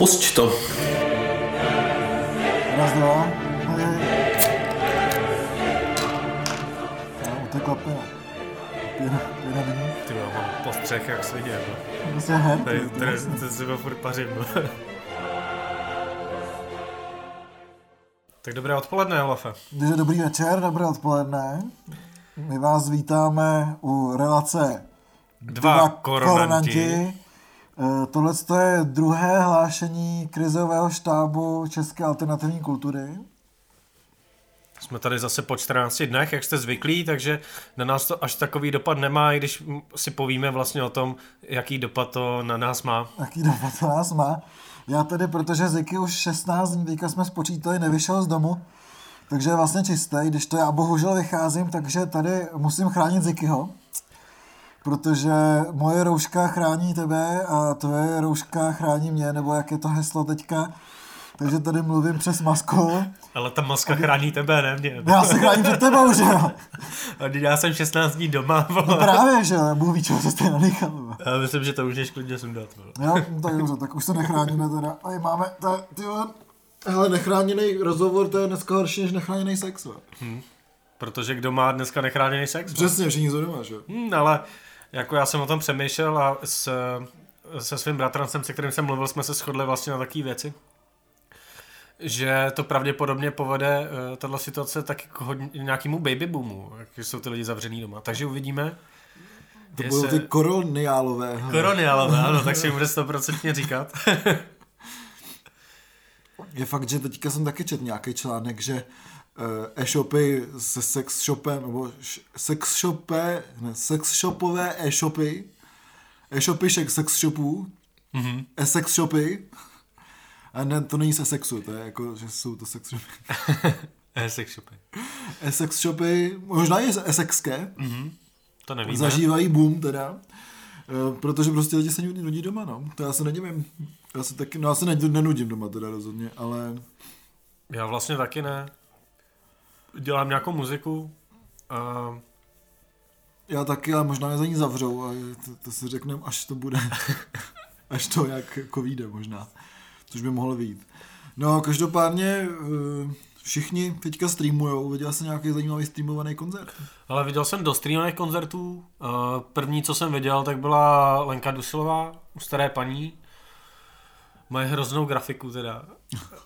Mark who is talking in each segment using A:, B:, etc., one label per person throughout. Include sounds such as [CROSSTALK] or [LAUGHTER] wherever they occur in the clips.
A: Pusť to.
B: Raz, dva. Utekla pěna. Pěna, pěna není.
C: Ty jo, mám postřeh jak svině. no.
B: Prostě her.
C: Tady, tady, tady si ho furt pařím. no. tak dobré odpoledne, Olafe.
B: Dobrý večer, dobré odpoledne. My vás vítáme u relace
C: Dva koronanti.
B: Eh, Tohle je druhé hlášení krizového štábu České alternativní kultury.
C: Jsme tady zase po 14 dnech, jak jste zvyklí, takže na nás to až takový dopad nemá, i když si povíme vlastně o tom, jaký dopad to na nás má.
B: Jaký dopad to nás má. Já tedy, protože Ziky už 16 dní, teďka jsme spočítali, nevyšel z domu, takže je vlastně čistý, když to já bohužel vycházím, takže tady musím chránit Zikyho, protože moje rouška chrání tebe a tvoje rouška chrání mě, nebo jak je to heslo teďka, takže tady mluvím přes masku.
C: Ale ta maska chrání tebe, ne mě.
B: Já se chráním před tebou, že jo?
C: A Já jsem 16 dní doma,
B: No
C: vole.
B: právě, že jo, Bůh ví, čeho se jste nanechal. vole.
C: Já myslím, že to už je klidně sundat. vole.
B: Jo, no tak dobře, tak už se nechráníme teda. Tady máme, ta, ty hele, nechráněný rozhovor, to je dneska horší než nechráněný sex, vole.
C: Protože kdo má dneska nechráněný sex?
B: Přesně, všichni jsou doma, že jo?
C: Hmm, ale jako já jsem o tom přemýšlel a s, se svým bratrancem, se kterým jsem mluvil, jsme se shodli vlastně na takové věci. Že to pravděpodobně povede uh, tato situace tak k hodně, nějakému baby boomu, jak jsou ty lidi zavřený doma. Takže uvidíme.
B: To budou ty koroniálové.
C: Korony, ale ano, tak si jim [LAUGHS] bude 100% říkat.
B: Je fakt, že teďka jsem taky četl nějaký článek, že uh, e-shopy se sex shopem, nebo sex shopé, ne, sex shopové e-shopy, e-shopy všech sex shopů,
C: Mhm.
B: e-sex shopy, a ne, to není se sexu, to je jako, že jsou to sex shopy. [LAUGHS]
C: E-sex shopy.
B: E-sex shopy, možná je e-sexské,
C: Mhm. To nevíme.
B: zažívají boom teda, eh, protože prostě lidi se nudí nudí doma, no. To já se nedivím. Já se taky, no já se ne- nenudím doma teda rozhodně, ale
C: Já vlastně taky ne. Dělám nějakou muziku a
B: já taky, ale možná mě za ní zavřou a to, to si řekneme, až to bude, [LAUGHS] až to jak jako vyjde možná, což by mohlo vyjít. No, každopádně eh, všichni teďka streamujou, viděl jsem nějaký zajímavý streamovaný koncert.
C: Ale viděl jsem do streamových koncertů. Eh, První, co jsem viděl, tak byla Lenka Dusilová u staré paní. Mají hroznou grafiku teda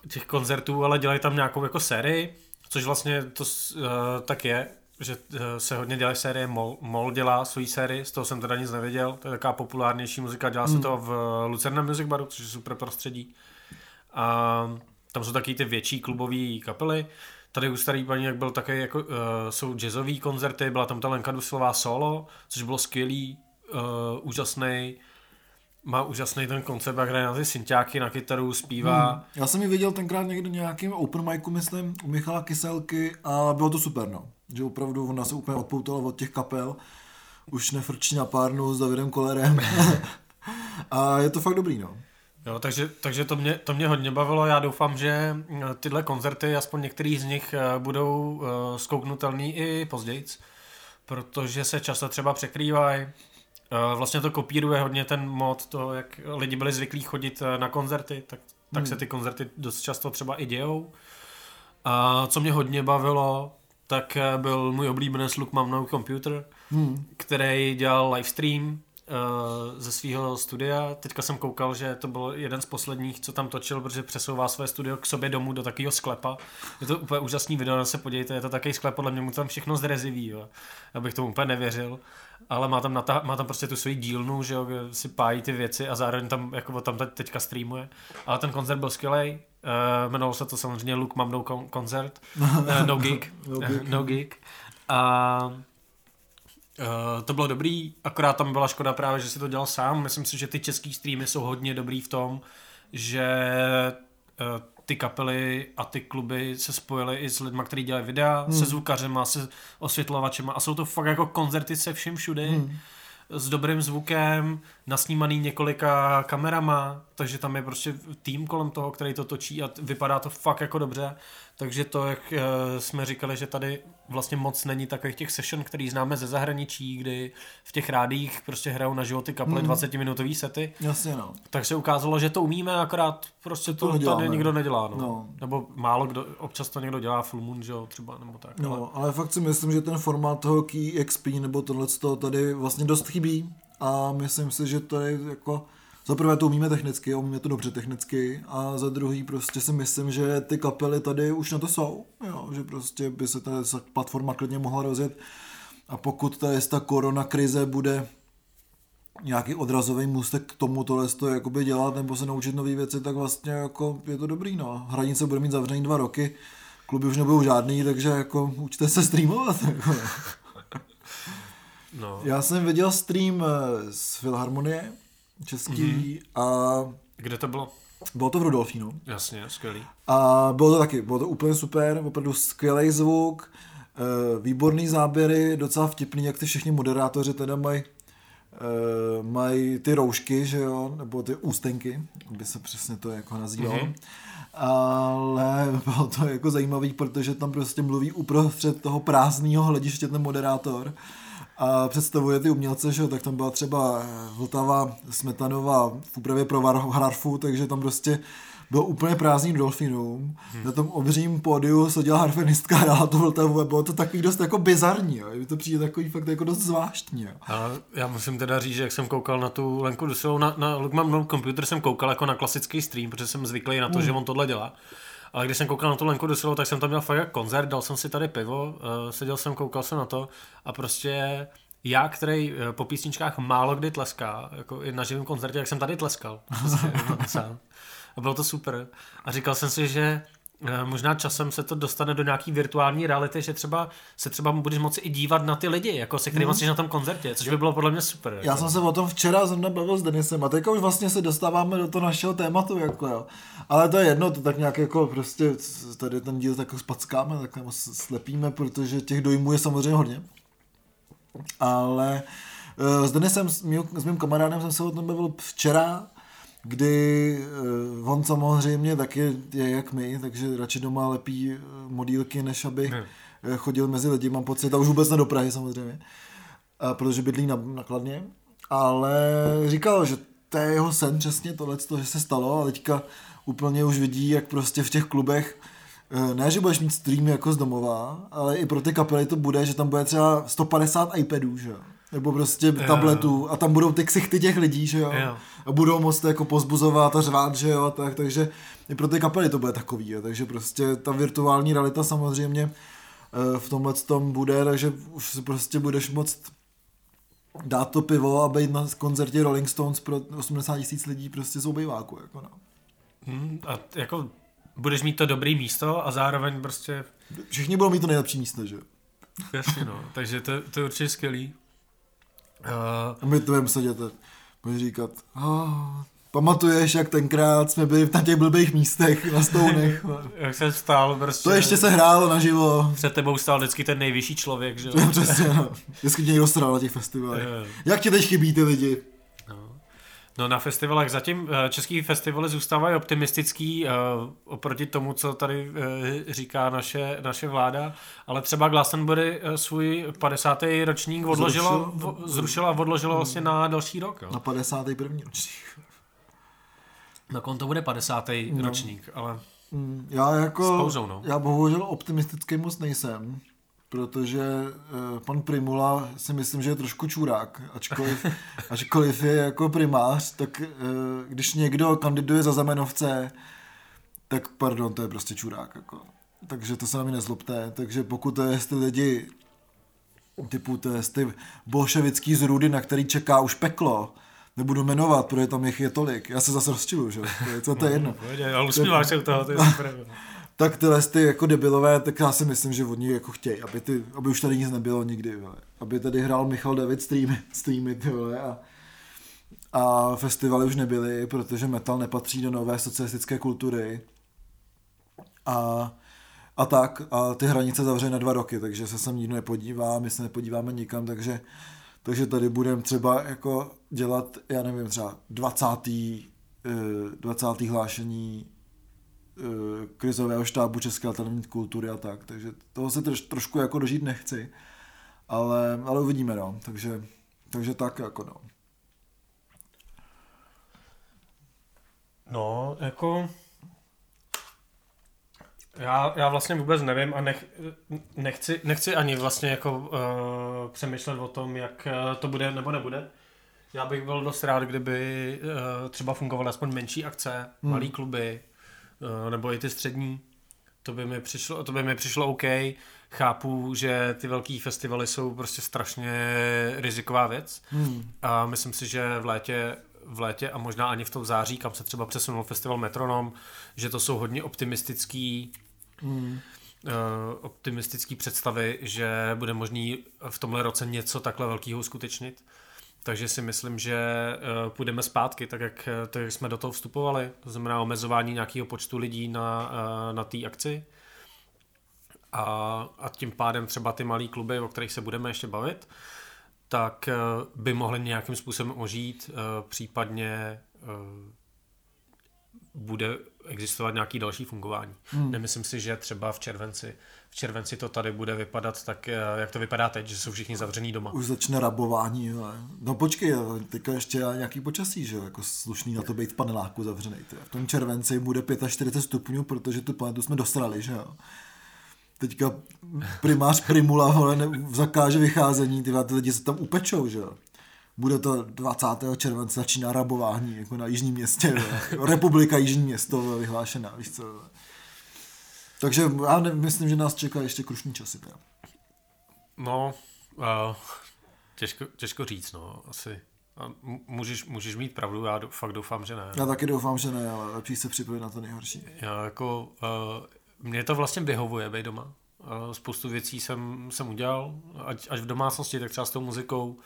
C: těch koncertů, ale dělají tam nějakou jako sérii, což vlastně to eh, tak je, že eh, se hodně dělají série, Mol, Mol dělá svoji sérii, z toho jsem teda nic nevěděl, to je taková populárnější muzika, dělá se to v Lucerna Music Baru, což je super prostředí. A tam jsou taky ty větší klubové kapely. Tady u starý paní, jak byl také jako, uh, jsou jazzové koncerty, byla tam ta Lenka Duslová solo, což bylo skvělý, uh, úžasný. Má úžasný ten koncept, jak hraje na ty synťáky, na kytaru, zpívá. Hmm.
B: Já jsem ji viděl tenkrát někde nějakým open micu, myslím, u Michala Kyselky a bylo to super, no. Že opravdu ona se úplně odpoutala od těch kapel, už nefrčí na párnu s Davidem Kolerem. [LAUGHS] a je to fakt dobrý, no.
C: Jo, takže, takže to, mě, to mě hodně bavilo. Já doufám, že eh, tyhle koncerty, aspoň některý z nich, eh, budou uh, zkouknutelný i později, protože se často třeba překrývají. Uh, vlastně to kopíruje hodně ten mod, to, jak lidi byli zvyklí chodit eh, na koncerty, tak, tak
B: Hmm.
C: se ty koncerty dost často třeba i dějou. A co mě hodně bavilo, tak eh, byl můj oblíbený Look Mám No Computer,
B: Hmm.
C: který dělal livestream ze svého studia. Teďka jsem koukal, že to byl jeden z posledních, co tam točil, protože přesouvá své studio k sobě domů do takového sklepa. Je to úplně úžasný video, na se podívejte, je to takový sklep, podle mě mu tam všechno zreziví, jo. Abych tomu úplně nevěřil. Ale má tam, nata- má tam prostě tu svoji dílnu, že jo, kde si pájí ty věci a zároveň tam, jako tam teď- teďka streamuje. Ale ten koncert byl skvělý. Uh, jmenovalo se to samozřejmě Look Mám [LAUGHS] No Con- Concert. Uh, no Gig. [LAUGHS]
B: No gig.
C: no gig. A Uh, to bylo dobrý, akorát tam byla škoda právě, že si to dělal sám. Myslím si, že ty český streamy jsou hodně dobrý v tom, že uh, ty kapely a ty kluby se spojily i s lidmi, kteří dělají videa, hmm. se zvukařema, se osvětlovačema a jsou to fakt jako koncerty se vším všudy. Hmm. S dobrým zvukem, nasnímaný několika kamerama, takže tam je prostě tým kolem toho, který to točí a vypadá to fakt jako dobře, takže to, jak uh, jsme říkali, že tady vlastně moc není takových těch session, který známe ze zahraničí, kdy v těch rádích prostě hrajou na životy kaple mm. 20 minutový sety.
B: Jasně no.
C: Tak se ukázalo, že to umíme, akorát prostě to, to tady nikdo nedělá. No. no. Nebo málo kdo, občas to někdo dělá, Full Moon, že jo, třeba, nebo tak.
B: No, ale... ale fakt si myslím, že ten formát toho Key XP nebo tohle tady vlastně dost chybí a myslím si, že to je jako za prvé to umíme technicky, umíme to dobře technicky a za druhý prostě si myslím, že ty kapely tady už na to jsou, jo, že prostě by se ta platforma klidně mohla rozjet a pokud ta, ta korona krize bude nějaký odrazový můstek k tomu tohle to jakoby dělat nebo se naučit nové věci, tak vlastně jako je to dobrý, no. Hranice bude mít zavřený dva roky, kluby už nebudou žádný, takže jako učte se streamovat. Jako. No. Já jsem viděl stream eh, z Filharmonie český mm-hmm. a...
C: Kde to bylo?
B: Bylo to v Rudolfínu.
C: Jasně, skvělý.
B: A bylo to taky, bylo to úplně super, opravdu skvělý zvuk, eh, výborný záběry, docela vtipný, jak ty všichni moderátoři teda mají uh, mají ty roušky, že jo, nebo ty ústenky, by se přesně to jako nazývalo. Mm-hmm. Ale bylo to jako zajímavý, protože tam prostě mluví uprostřed toho prázdného hlediště ten moderátor a představuje ty umělce, že tak tam byla třeba Vltava Smetanová v úpravě pro harfu, takže tam prostě byl úplně prázdný Dolfinům. Hmm. Na tom obřím pódiu seděla harfenistka a hrála to Vltavu a bylo to takový dost jako bizarní, jo. to přijde takový fakt jako dost zvláštní. Jo.
C: A já musím teda říct, že jak jsem koukal na tu Lenku Dusilovou, na, na Lugman Computer jsem koukal jako na klasický stream, protože jsem zvyklý na to, hmm. že on tohle dělá. Ale když jsem koukal na tu Lenku Dusilovou, tak jsem tam měl fakt koncert, dal jsem si tady pivo, uh, seděl jsem, koukal jsem na to a prostě já, který uh, po písničkách málo kdy tleská, jako i na živém koncertě, jak jsem tady tleskal. [LAUGHS] Prostě, sám. A bylo to super. A říkal jsem si, že eh, možná časem se to dostane do nějaký virtuální reality, že třeba se třeba budeš moci i dívat na ty lidi, jako se kterými mm. jsi na tom koncertě, což by bylo podle mě super.
B: Já jako. jsem se o tom včera zrovna bavil s Denisem a teďka už vlastně se dostáváme do toho našeho tématu, jako jo. Ale to je jedno, to tak nějak jako prostě tady ten díl tak spackáme, tak slepíme, protože těch dojmů je samozřejmě hodně. Ale uh, s Denisem, s mým kamarádem jsem se o tom bavil včera kdy uh, on samozřejmě taky je jak my, takže radši doma lepí eh, modílky, než aby ne. Eh, chodil mezi lidi, mám pocit, a už vůbec ne do Prahy samozřejmě, a protože bydlí na, nakladně, ale říkal, že to je jeho sen přesně tohle, že se stalo a teďka úplně už vidí, jak prostě v těch klubech ne, že budeš mít stream jako z domova, ale i pro ty kapely to bude, že tam bude třeba 150 iPadů, že nebo prostě tabletů a tam budou ty ksichty těch lidí, že jo? jo. A budou moc jako pozbuzovat a řvát, že jo? Tak, takže i pro ty kapely to bude takový, jo? takže prostě ta virtuální realita samozřejmě eh, v tomhle tom bude, takže už si prostě budeš moct dát to pivo a být na koncertě Rolling Stones pro 80 tisíc lidí prostě z obejváku, jako no.
C: Hmm, a jako budeš mít to dobrý místo a zároveň prostě...
B: Všichni budou mít to nejlepší místo, že
C: Jasně, no. Takže to, to je určitě skvělý.
B: Uh, a my to budeme sedět a budeme říkat, oh, pamatuješ, jak tenkrát jsme byli na těch blbých místech, na stounech. [LAUGHS]
C: jak jsem stál prostě.
B: To ještě se hrálo naživo.
C: Před tebou stál vždycky ten nejvyšší člověk, že jo? [LAUGHS]
B: Přesně, no. Vždycky mě někdo na těch festivalech. Jak ti teď chybí ty lidi?
C: No na festivalech zatím eh, český festivaly zůstávají optimistický uh, oproti tomu, co tady uh, říká naše, naše vláda, ale třeba Glastonbury svůj 50. ročník odložila, zrušila, a odložila vlastně na další rok. Jo.
B: Na 51. ročník.
C: Na kon to bude 50. No. ročník, ale
B: mm, já jako, pauzou, no. já bohužel optimistický moc nejsem protože uh, pan Primula si myslím, že je trošku čurák, ačkoliv, [LAUGHS] ačkoliv je jako primář, tak uh, když někdo kandiduje za Zamenovce, tak pardon, to je prostě čurák. Jako. Takže to se na mě nezlobte. Takže pokud to je ty lidi typu to je ty bolševický zrůdy, na který čeká už peklo, nebudu jmenovat, protože tam jich je tolik. Já se zase rozčilu, že? To je, to je jedno.
C: Ale usmíváš se u toho, to je super [LAUGHS]
B: tak tyhle ty jako debilové, tak já si myslím, že oni jako chtějí, aby, ty, aby už tady nic nebylo nikdy, vole. aby tady hrál Michal David streamy, streamy ty vole, a, a festivaly už nebyly, protože metal nepatří do nové socialistické kultury a, a tak, a ty hranice zavřely na dva roky, takže se sem nikdo nepodívá, my se nepodíváme nikam, takže, takže tady budeme třeba jako dělat, já nevím, třeba 20 20. hlášení eh, krizového štábu České alternativní kultury a tak, takže toho se troš, trošku jako dožít nechci, ale, ale uvidíme, no, takže, takže tak jako no.
C: No, jako... Já, já vlastně vůbec nevím a nech, nechci, nechci ani vlastně jako uh, přemýšlet o tom, jak uh, to bude nebo nebude. Já bych byl dost rád, kdyby uh, třeba fungovaly aspoň menší akce, hmm. malý kluby, nebo i ty střední. To by mi přišlo, to by mi přišlo OK. Chápu, že ty velký festivaly jsou prostě strašně riziková věc. Hmm. A myslím si, že v létě v létě a možná ani v tom září, kam se třeba přesunul festival Metronom, že to jsou hodně optimistický mm. uh, optimistický představy, že bude možný v tomhle roce něco takhle velkého uskutečnit. Takže si myslím, že uh, půjdeme zpátky, tak jak, tak jak jsme do toho vstupovali, to znamená omezování nějakého počtu lidí na, uh, na té akci. A, a tím pádem třeba ty malé kluby, o kterých se budeme ještě bavit, tak eh, by mohly nějakým způsobem ožít, eh, případně eh, bude existovat nějaký další fungování. Hmm. Nemyslím si, že třeba v červenci v červenci to tady bude vypadat tak, jak to vypadá teď, že jsou všichni zavření doma.
B: Už začne rabování, ale... No počkej, teďka ještě nějaký počasí, že jako slušný na to být v paneláku zavřený. V tom červenci bude 45 stupňů, protože tu planetu jsme dostali, že jo teďka primář Primula vole, ne, zakáže vycházení, ty, ty lidi se tam upečou, že jo. Bude to 20. července, začíná rabování, jako na Jižním městě, vole. Republika Jižní město vyhlášená, víš co. Takže já myslím, že nás čeká ještě krušní časy. Teda.
C: No, uh, těžko, těžko říct, no, asi. A můžeš, můžeš mít pravdu, já fakt doufám, že ne.
B: Já taky doufám, že ne, ale lepší se připravit na to nejhorší.
C: Já jako, uh, mně to vlastně vyhovuje být doma. Spoustu věcí jsem, jsem udělal, ať, až v domácnosti, tak třeba s tou muzikou.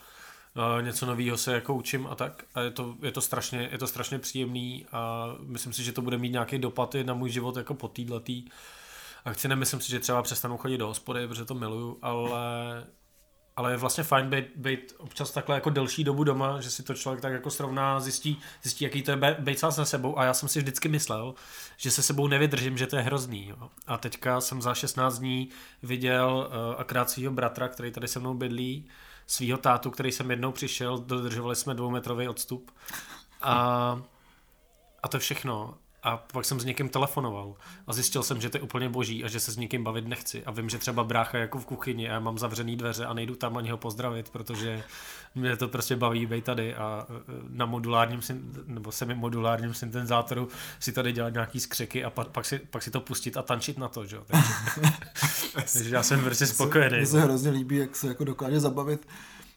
C: Něco nového se jako učím a tak. A je to, je to, strašně, je to strašně příjemný a myslím si, že to bude mít nějaký dopad i na můj život jako po týhletý akci. Nemyslím si, že třeba přestanu chodit do hospody, protože to miluju, ale ale je vlastně fajn být, být občas takhle jako delší dobu doma, že si to člověk tak jako srovná, zjistí, zjistí jaký to je být sám se sebou a já jsem si vždycky myslel, že se sebou nevydržím, že to je hrozný. Jo. A teďka jsem za 16 dní viděl uh, akrát svého bratra, který tady se mnou bydlí, svého tátu, který jsem jednou přišel, dodržovali jsme dvoumetrový odstup. A, a to všechno a pak jsem s někým telefonoval a zjistil jsem, že to je úplně boží a že se s někým bavit nechci. A vím, že třeba brácha je jako v kuchyni a já mám zavřený dveře a nejdu tam ani ho pozdravit, protože mě to prostě baví být tady a e, na modulárním nebo semi-modulárním syntezátoru si tady dělat nějaký skřeky a pak, pak, si, pak si to pustit a tančit na to, že? Takže, [LAUGHS] takže já jsem prostě spokojený.
B: Mně se hrozně líbí, jak se jako dokáže zabavit.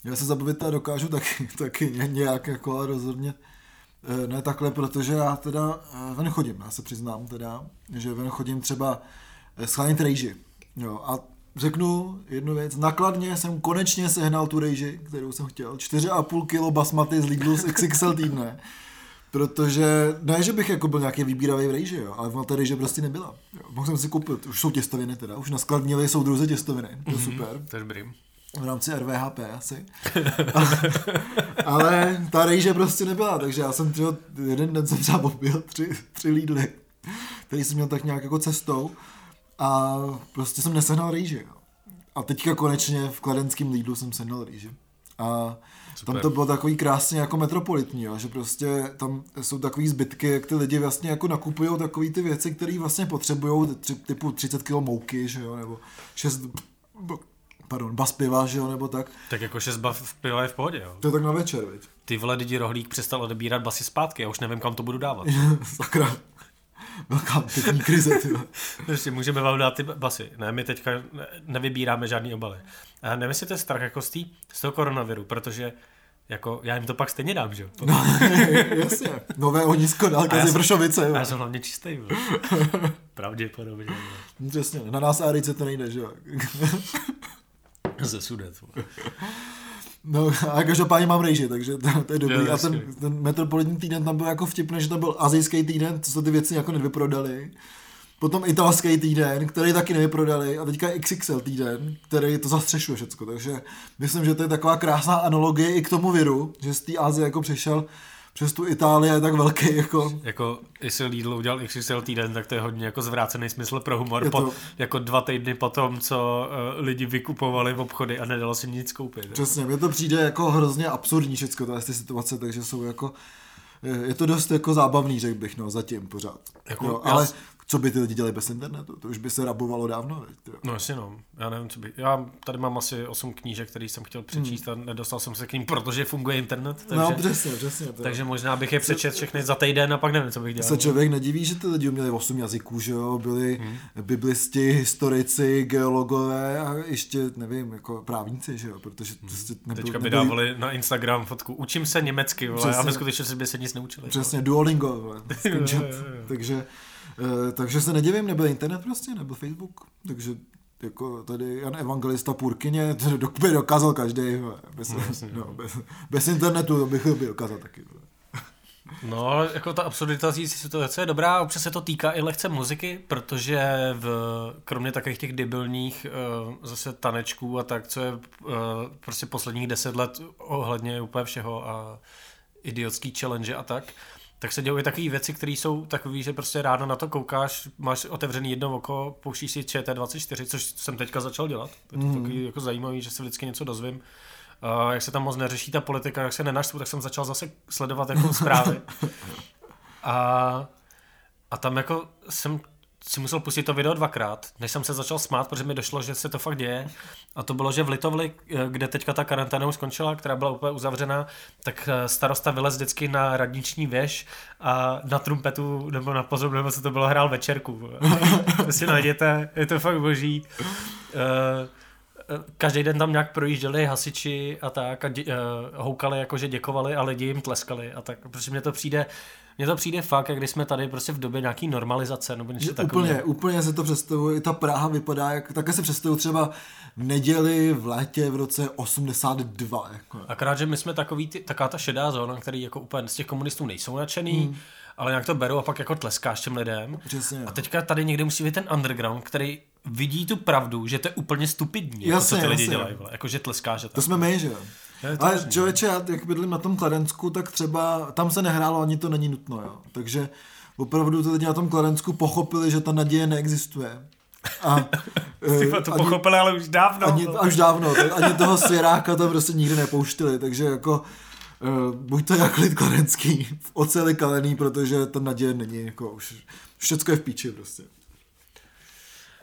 B: Já se zabavit a dokážu [LAUGHS] taky, taky nějak jako ale rozhodně ne takhle, protože já teda eh, ven chodím, já se přiznám teda, že ven chodím třeba eh, schánět rejži. Jo, a řeknu jednu věc, nakladně jsem konečně sehnal tu rejži, kterou jsem chtěl, 4,5 kg basmaty z Lidlu z XXL týdne. Protože, ne, že bych jako byl nějaký výbíravý v rejži, jo, ale v té rejže prostě nebyla. Jo. Mohl jsem si koupit, už jsou těstoviny teda, už naskladnili jsou druze těstoviny, to je mm-hmm, super.
C: To je dobrý
B: v rámci RVHP asi. [LAUGHS] ale ta rejže prostě nebyla, takže já jsem třeba jeden den jsem třeba objel tři, tři lídly, který jsem měl tak nějak jako cestou a prostě jsem nesehnal rejži. A teďka konečně v kladenském lídlu jsem sehnal rejži. A Super. tam to bylo takový krásně jako metropolitní, jo, že prostě tam jsou takový zbytky, jak ty lidi vlastně jako nakupují takový ty věci, které vlastně potřebují, typu 30 kg mouky, že jo, nebo 6 pardon, bas piva, že jo, nebo tak.
C: Tak jako šest bas piva je v pohodě, jo.
B: To je tak na večer, viď?
C: Ty vole lidi rohlík přestal odebírat basy zpátky, já už nevím, kam to budu dávat.
B: Sakra. Velká pitní krize, ty
C: Prostě [LAUGHS] můžeme vám dát ty basy. Ne, my teďka nevybíráme žádný obaly. A je strach jako z, tý, z toho koronaviru, protože jako, já jim to pak stejně dám, že jo?
B: No, [LAUGHS] jasně. Nové ohnisko, dálka z Vršovice.
C: Já jsem hlavně čistý. [LAUGHS] Pravděpodobně.
B: Přesně, na nás Arice to nejde, že jo?
C: Ze sudet.
B: No a každopádně mám rejži, takže to, to je dobrý. Jo, a ten, ten metropolitní týden tam byl jako vtipný, že tam byl azijský týden, co se ty věci jako nevyprodali. Potom italský týden, který taky nevyprodali a teďka XXL týden, který to zastřešuje všechno. Takže myslím, že to je taková krásná analogie i k tomu viru, že z té Azie jako přešel přes tu Itálii je tak velký, jako...
C: Jako, jestli Lidl udělal XXL týden, tak to je hodně jako zvrácený smysl pro humor.
B: Je
C: Po,
B: to-
C: jako dva týdny potom, co uh, lidi vykupovali v obchody a nedalo si nic koupit.
B: Přesně, mně to přijde jako hrozně absurdní všechno, tyhle ty situace, takže jsou jako, je to dost jako zábavný, řekl bych, no, zatím pořád.
C: Jako,
B: jo, ale co by ty lidi dělali bez internetu? To už by se rabovalo dávno, veď.
C: No jasně no, já nevím, co by... Já tady mám asi 8 knížek, který jsem chtěl přečíst a nedostal jsem se k ním, protože funguje internet, takže,
B: Hmm. No, přesně, přesně. To.
C: takže možná bych je přečet všechny za týden a pak nevím, co bych dělal.
B: se člověk nediví, že ty lidi uměli 8 jazyků, že jo, byli
C: Hmm.
B: biblisti, historici, geologové a ještě, nevím, jako právníci, že jo, protože prostě nebyl,
C: Teďka by
B: nebyli-
C: dávali na Instagram fotku, učím se německy, vole, a
B: Přesně.
C: ve skutečnosti by se nic neučili.
B: Přesně, Duolingo, vole, [LAUGHS] takže, takže se nedivím, nebyl internet prostě, nebyl Facebook, takže jako tady Jan Evangelista Purkyně, to by dokázal každý, vole, bez, no, bez, bez, internetu to bych by dokázal taky.
C: No, ale jako ta absurdita situace je dobrá, občas se to týká i lehce muziky, protože v, kromě takových těch debilních uh, zase tanečků a tak, co je uh, prostě posledních deset let ohledně úplně všeho a idiotský challenge a tak, tak se dějí i takové věci, které jsou takové, že prostě ráno na to koukáš, máš otevřený jedno oko, pouštíš si ČT24, což jsem teďka začal dělat. Je to mm. takový jako zajímavý, že se vždycky něco dozvím. Uh, jak se tam moc neřeší ta politika, jak se nenaštvu, tak jsem začal zase sledovat jako [LAUGHS] zprávy. A, a tam jako jsem si musel pustit to video dvakrát, než jsem se začal smát, protože mi došlo, že se to fakt děje. A to bylo, že v Litovli, eh, kde teďka ta karanténa už skončila, která byla úplně uzavřená, tak eh, starosta vylez vždycky na radniční věž a na trumpetu nebo na pozor, nebo co to bylo, hrál večerku. [LAUGHS] to si najděte, je to fakt boží. Uh, každý den tam nějak projížděli hasiči a tak a dě, uh, houkali, jakože děkovali a lidi jim tleskali a tak, protože mně to přijde, mně to přijde fakt, jak když jsme tady prostě v době nějaký normalizace nebo něco takového.
B: úplně, úplně se to představuje, i ta Praha vypadá, jak, také se představuju třeba v neděli v létě v roce 82. Jako.
C: Akorát, že my jsme takový ty, taková ta šedá zóna, který jako úplně z těch komunistů nejsou nadšený, hmm. ale nějak to berou a pak jako tleskáš těm lidem.
B: Přesně.
C: A teďka tady někde musí být ten underground, který vidí tu pravdu, že to je úplně stupidní, jako,
B: Jasně,
C: co ty lidi
B: jasně.
C: dělají. Jako, že tleskáš.
B: To jsme my, že jo?
C: To
B: Ale
C: možný.
B: člověče, já jak bydlím na tom Kladensku, tak třeba tam se nehrálo, ani to není nutno, jo. Takže opravdu ty lidi na tom Kladensku pochopili, že ta naděje neexistuje. A, [LAUGHS]
C: Ty
B: eh,
C: vole, to
B: ani-
C: pochopili, ale už dávno.
B: ani, až dávno, tak ani toho svěráka tam prostě nikdy nepouštili, takže jako uh, buď to jak lid kladenský, v [LAUGHS] oceli kalený, protože ta naděje není, jako už všecko je v píči prostě.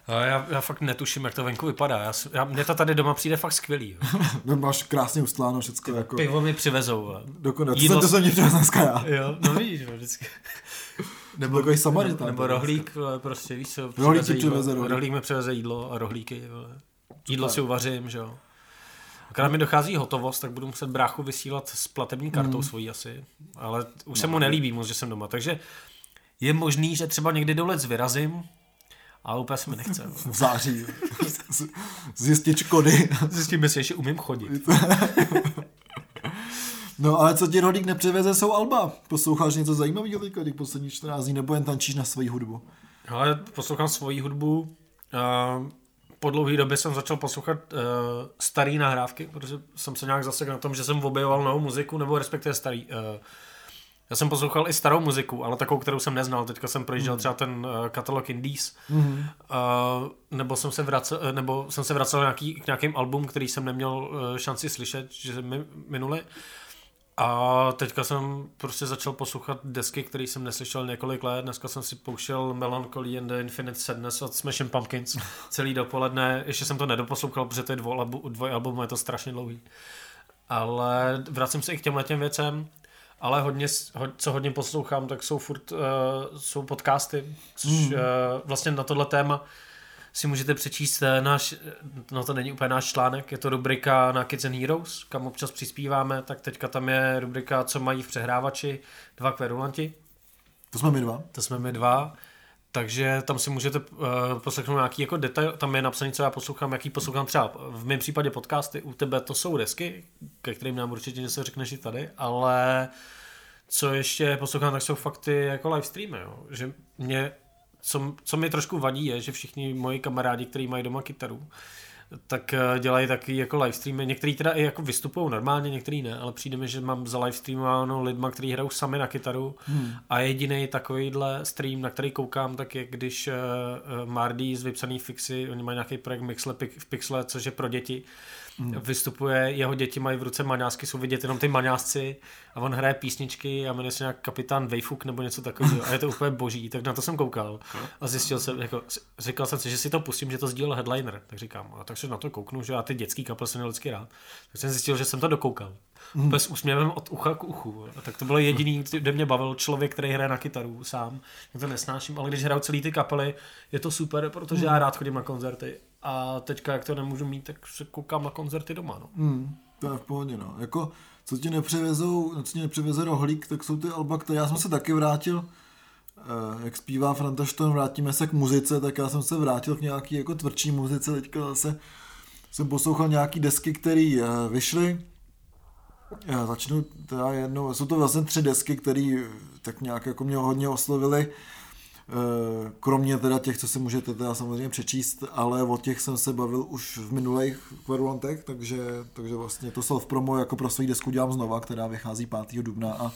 C: Já, já fakt netuším, jak to venku vypadá. Já, já, mně to tady doma přijde fakt skvělý. Jo. [LAUGHS]
B: Máš krásně ustláno všecko, jako
C: Pivo mi přivezou.
B: To,
C: jídlo
B: to jsem mě přivez dneska já.
C: Jo, no vidíš, vždycky. [LAUGHS]
B: Nebo takový samaritán.
C: Nebo rohlík, vole, prostě víš co,
B: Rohlík
C: přiveze
B: ti
C: jídlo.
B: přiveze rohlík.
C: rohlík mi přiveze jídlo a rohlíky. Vole. Jídlo si uvařím, že jo. Akorát mi dochází hotovost, tak budu muset bráchu vysílat s platební kartou
B: Hmm.
C: svojí asi. Ale už
B: No,
C: se mu nelíbí moc, že jsem doma. Takže je možný, že třeba někdy do let vyrazím, ale úplně se mi nechce.
B: v září. Zjistit škody.
C: Zjistím, jestli ještě umím chodit. [LAUGHS]
B: No ale co ti rohlík nepřiveze, jsou alba. Posloucháš něco zajímavého teďka těch posledních 14 dní, nebo jen tančíš na svoji hudbu?
C: Ale poslouchám svoji hudbu. A po dlouhé době jsem začal poslouchat uh, staré nahrávky, protože jsem se nějak zasek na tom, že jsem objevoval novou muziku, nebo respektive starý. Uh, já jsem poslouchal i starou muziku, ale takovou, kterou jsem neznal. Teďka jsem projížděl třeba ten uh, katalog Indies. Mm-hmm. Uh, nebo jsem se vracel, eh, nebo jsem se vracel nějaký, k nějakým album, který jsem neměl uh, šanci slyšet, že mi minuli. A teďka jsem prostě začal poslouchat desky, které jsem neslyšel několik let. Dneska jsem si pouštěl Melancholy and the Infinite Sadness od Smashing Pumpkins celý dopoledne. Ještě jsem to nedoposlouchal, protože to je dvojalbu, dvojalbum, je to strašně dlouhý. Ale vracím se i k těmhle těm věcem. Ale hodně, co hodně poslouchám, tak jsou furt uh, jsou podcasty, což uh, vlastně na tohle téma si můžete přečíst eh, náš, no to není úplně náš článek, je to rubrika na Kids and Heroes, kam občas přispíváme, tak teďka tam je rubrika, co mají v přehrávači, dva kverulanti,
B: To jsme my dva.
C: to jsme my dva, takže tam si můžete uh, poslechnout nějaký jako detail, tam je napsaný, co já poslouchám, jaký poslouchám třeba v mém případě podcasty, u tebe to jsou desky, ke kterým nám určitě něco řekneš i tady, ale co ještě poslouchám, tak jsou fakt ty jako live streamy, jo. že mě, co, co mi trošku vadí je, že všichni moji kamarádi, kteří mají doma kytaru, tak eh, dělají taky jako live streamy. Některý teda i jako vystupují normálně, některý ne, ale přijde mi, že mám za live streamováno lidma, kteří hrajou sami na kytaru hmm. a jediný takovýhle stream, na který koukám, tak je když uh, Mardy z Vypsaný Fixy, oni mají nějaký projekt Mixle v Pixle, což je pro děti, hmm. vystupuje, jeho děti mají v ruce maňásky, jsou vidět jenom ty maňásci a on hraje písničky a jmenuje se nějak kapitán Vejfuk nebo něco takového a je to úplně boží, tak na to jsem koukal a zjistil jsem, jako, říkal jsem si, že si to pustím, že to sdílel headliner, tak říkám, a tak se na to kouknu, že já ty dětský kapel jsem vždycky rád, tak jsem zjistil, že jsem to dokoukal. Hmm. Bez úsměvem od ucha k uchu. A tak to bylo jediný, kde mě bavil člověk, který hraje na kytaru sám. Já to nesnáším, ale když hraju celý ty kapely, je to super, protože hmm. já rád chodím na koncerty a teďka, jak to nemůžu mít, tak se koukám na koncerty doma. No.
B: Hmm, to je v pohodě, no. Jako, co ti nepřivezou, co ti nepřiveze rohlík, tak jsou ty alba, které já jsem se taky vrátil, eh, jak zpívá Franta Šton, vrátíme se k muzice, tak já jsem se vrátil k nějaký jako tvrdší muzice, teďka zase jsem poslouchal nějaký desky, které eh, vyšly. Já začnu teda jednou, jsou to vlastně tři desky, které tak nějak jako mě hodně oslovily. Eh, kromě teda těch, co si můžete teda samozřejmě přečíst, ale o těch jsem se bavil už v minulých kvarulantech, takže, takže vlastně to self promo jako pro svou desku dělám znova, která vychází 5. dubna a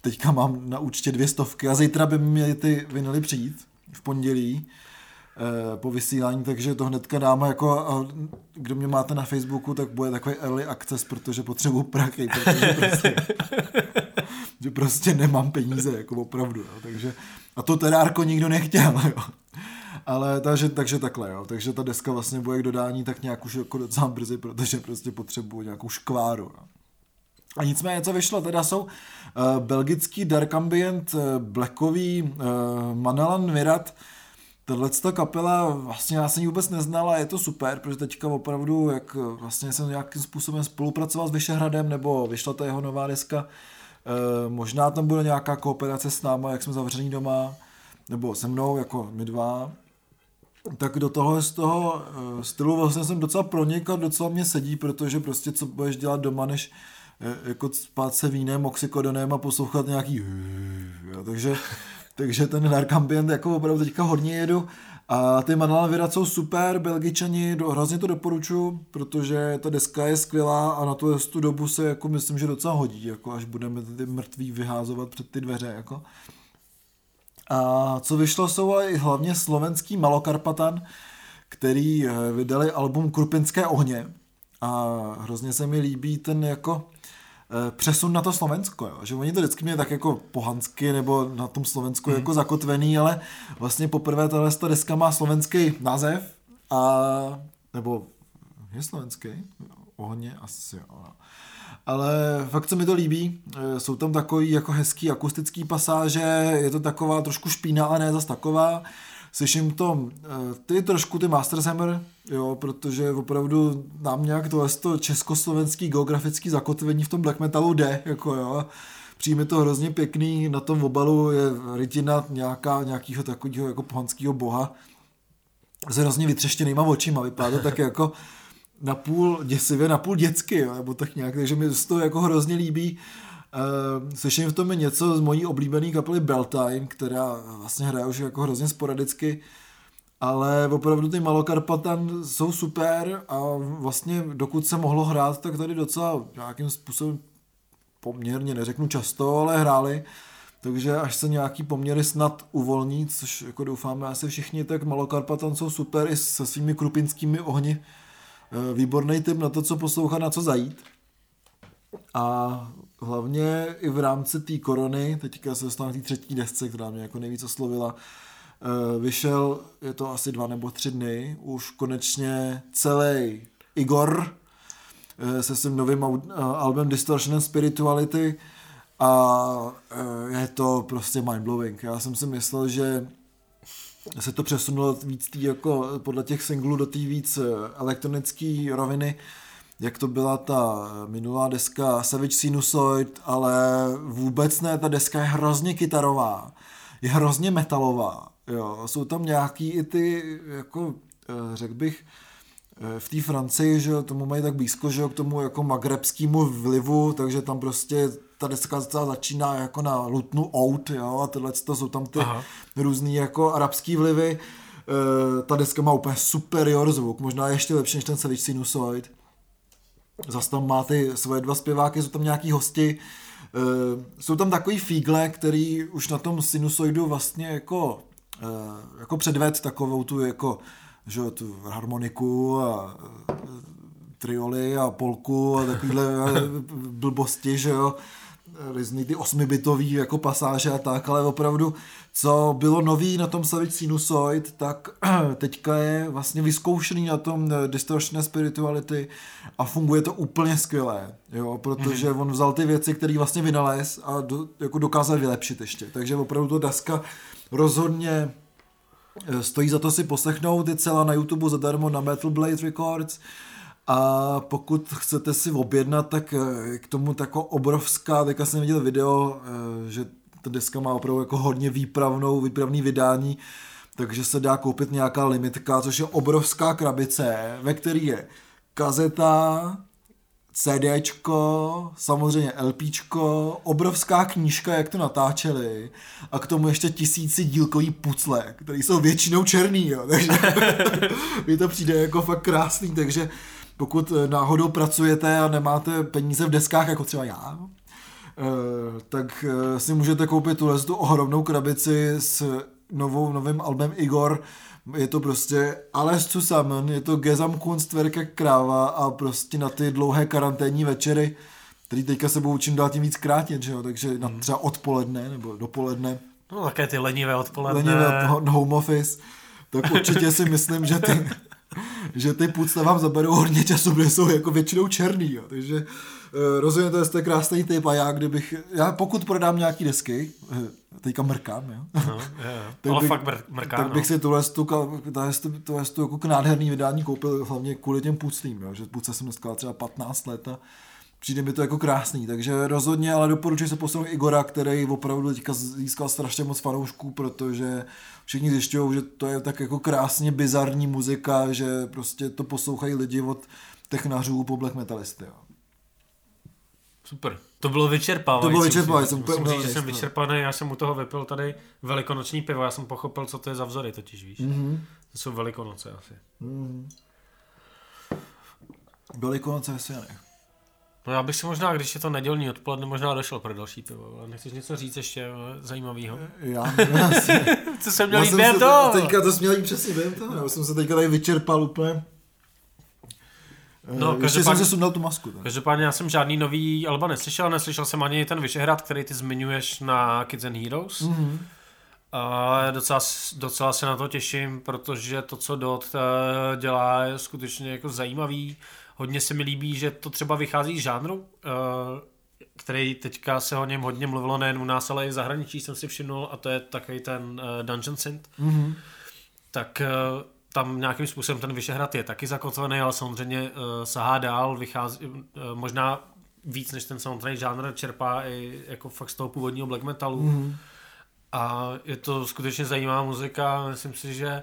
B: teďka mám na účtě dvě stovky a zítra by měly ty vinily přijít v pondělí po vysílání, takže to hnedka dáme jako, a kdo mě máte na Facebooku, tak bude takový early access, protože potřebuji prachy, protože prostě, [LAUGHS] že prostě nemám peníze, jako opravdu, jo, takže a to teda Arko nikdo nechtěl, [LAUGHS] jo. Ale takže, takže takhle, jo. Takže ta deska vlastně bude k dodání tak nějak už jako docela brzy, protože prostě potřebuje nějakou škváru. Jo. A nicméně, co vyšlo, teda jsou uh, belgický Dark Ambient, uh, blackový uh, Manelan Virat, Tahle kapela vlastně já jsem ji vůbec neznal a je to super, protože teďka opravdu, jak vlastně jsem nějakým způsobem spolupracoval s Vyšehradem, nebo vyšla ta jeho nová deska, Eh, možná tam bude nějaká kooperace s náma, jak jsme zavření doma, nebo se mnou, jako my dva. Tak do toho z toho eh, stylu vlastně jsem docela pronikl, docela mě sedí, protože prostě co budeš dělat doma, než eh, jako spát se vínem, oxykodonem a poslouchat nějaký [LAUGHS] jo, takže, takže ten dark ambient jako opravdu teďka hodně jedu a ty Manuel Virat jsou super, belgičani, do, hrozně to doporučuji, protože ta deska je skvělá a na tu, tu dobu se jako myslím, že docela hodí, jako až budeme ty mrtví vyházovat před ty dveře. Jako. A co vyšlo jsou i hlavně slovenský Malokarpatan, který eh, vydali album Krupinské ohně a hrozně se mi líbí ten jako přesun na to Slovensko, jo. že oni to vždycky měli tak jako pohansky nebo na tom Slovensku mm. jako zakotvený, ale vlastně poprvé tahle deska má slovenský název a nebo je slovenský? Ohně asi jo. No. Ale fakt se mi to líbí, eh, jsou tam takový jako hezký akustický pasáže, je to taková trošku špína, ale ne zas taková slyším to, eh, ty trošku ty Masters Hammer, jo, protože opravdu nám nějak to, to československý geografický zakotvení v tom black metalu jde, jako jo, přijme to hrozně pěkný, na tom obalu je rytina nějaká, nějakého takového jako pohanského boha s hrozně vytřeštěnýma očima, vypadá to tak [LAUGHS] jako napůl děsivě, napůl dětsky, jo, nebo tak nějak, takže mi to jako hrozně líbí. Uh, slyším v tom něco z mojí oblíbené kapely Beltime, která vlastně hraje už jako hrozně sporadicky, ale opravdu ty Malokarpatan jsou super a vlastně dokud se mohlo hrát, tak tady docela nějakým způsobem poměrně, neřeknu často, ale hráli. Takže až se nějaký poměry snad uvolní, což jako doufáme asi všichni, tak Malokarpatan jsou super i se svými krupinskými ohni. Eh, výborný tip na to, co poslouchat, na co zajít. A hlavně i v rámci té korony, teďka se dostanu k té třetí desce, která mě jako nejvíc oslovila, eh, vyšel, je to asi dva nebo tři dny, už konečně celý Igor eh, se svým novým eh, albem Distortion and Spirituality a je to prostě mindblowing. Já jsem si myslel, že se to přesunulo víc tý, jako podle těch singlů do té víc elektronické roviny, jak to byla ta minulá deska Savage Sinusoid, ale vůbec ne, ta deska je hrozně kytarová, je hrozně metalová, jo, jsou tam nějaký i ty, jako eh, řekl bych, eh, v té Francii, že tomu mají tak blízko, že k tomu jako magrebskému vlivu, takže tam prostě ta deska začíná jako na Lutnu Out, jo, a tyhle to jsou tam ty Aha. různý jako arabský vlivy, Uh, ta deska má úplně superior zvuk, možná ještě lepší než ten Savage Sinusoid. Zas tam má ty svoje dva zpěváky, jsou tam nějaký hosti. Uh, jsou tam takový fígle, který už na tom Sinusoidu vlastně jako, uh, jako předved takovou tu jako že tu harmoniku a uh, trioly a polku a takovýhle blbosti, že jo různý ty osmibitový jako pasáže a tak, ale opravdu, co bylo nový na tom Savage Sinusoid, tak [CLEARS THROAT] teďka je vlastně vyzkoušený na tom eh, Distortion Spirituality a funguje to úplně skvěle, jo, protože mm-hmm. on vzal ty věci, které vlastně vynalez a do, jako dokázal vylepšit ještě, takže opravdu to deska rozhodně eh, stojí za to si poslechnout, je celá na YouTube zadarmo na Metal Blade Records, a pokud chcete si objednat, tak eh, k tomu tako obrovská, teďka jsem viděl video, eh, že ta deska má opravdu jako hodně výpravnou, výpravný vydání, takže se dá koupit nějaká limitka, což je obrovská krabice, ve který je kazeta, CDčko, samozřejmě LPčko, obrovská knížka, jak to natáčeli a k tomu ještě tisíci dílkový pucle, které jsou většinou černý, jo, takže [LAUGHS] mi to přijde jako fakt krásný, takže pokud eh, náhodou pracujete a nemáte peníze v deskách, jako třeba já, eh, tak eh, si můžete koupit tuhle tu ohromnou krabici s novou, novým albem Igor. Je to prostě alles zusammen, je to Gesamtkunstwerke kráva a prostě na ty dlouhé karanténní večery, který teďka se budou čím dál tím víc krátit, že jo? takže na hmm. třeba odpoledne nebo dopoledne.
C: No také ty lenivé odpoledne.
B: Lenivé home office. Tak určitě si myslím, že ty, [LAUGHS] [LAUGHS] že ty pucle vám zaberou hodně času, protože jsou jako většinou černý, jo. takže uh, rozhodně to je krásný typ a já kdybych, já pokud prodám nějaký desky, uh, teďka mrkám, jo. No,
C: je, je. tak Ale bych, fakt mr- mrká,
B: tak bych no. si tohle, tu, tohle, tohle, tu jako nádherný vydání koupil hlavně kvůli těm puclím, jo. že puce jsem dneska třeba 15 let a přijde mi to jako krásný, takže rozhodně, ale doporučuji se posunout Igora, který opravdu teďka získal strašně moc fanoušků, protože všichni zjišťují, že to je tak jako krásně bizarní muzika, že prostě to poslouchají lidi od technařů po black metalisty. Jo.
C: Super. To bylo vyčerpávající.
B: To bylo vyčerpávající. Jsem
C: musím říct, že jsem vyčerpaný, já jsem u toho vypil tady velikonoční pivo, já jsem pochopil, co to je za vzory, totiž víš. Mm-hmm. To jsou velikonoce asi. Mm-hmm.
B: Velikonoce ve Svěnech.
C: No já bych si možná, když je to nedělní odpoledne, možná došel pro další pivo, ale nechceš něco říct ještě zajímavého?
B: Já asi. [LAUGHS]
C: Co jsem měl jít během toho?
B: Teďka to směl jít přesně během toho, já jsem se teďka tady vyčerpal úplně. No, Ještě jsem se sundal tu masku. Tak.
C: Každopádně já jsem žádný nový Alba neslyšel, neslyšel jsem ani ten Vyšehrad, který ty zmiňuješ na Kids and Heroes. Mm-hmm. Ale docela, docela se na to těším, protože to, co Dot eh, dělá, je skutečně jako zajímavý. Hodně se mi líbí, že to třeba vychází z žánru, eh, který teďka se o něm hodně mluvilo nejen u nás, ale i v zahraničí jsem si všimnul a to je takový ten eh, Dungeon Synth. Mm-hmm. Tak eh, tam nějakým způsobem ten Vyšehrad je taky zakotvený, ale samozřejmě sahá dál, vychází možná víc než ten samotný žánr čerpá i jako fakt z toho původního black metalu. Mm-hmm. A je to skutečně zajímavá muzika, myslím si, že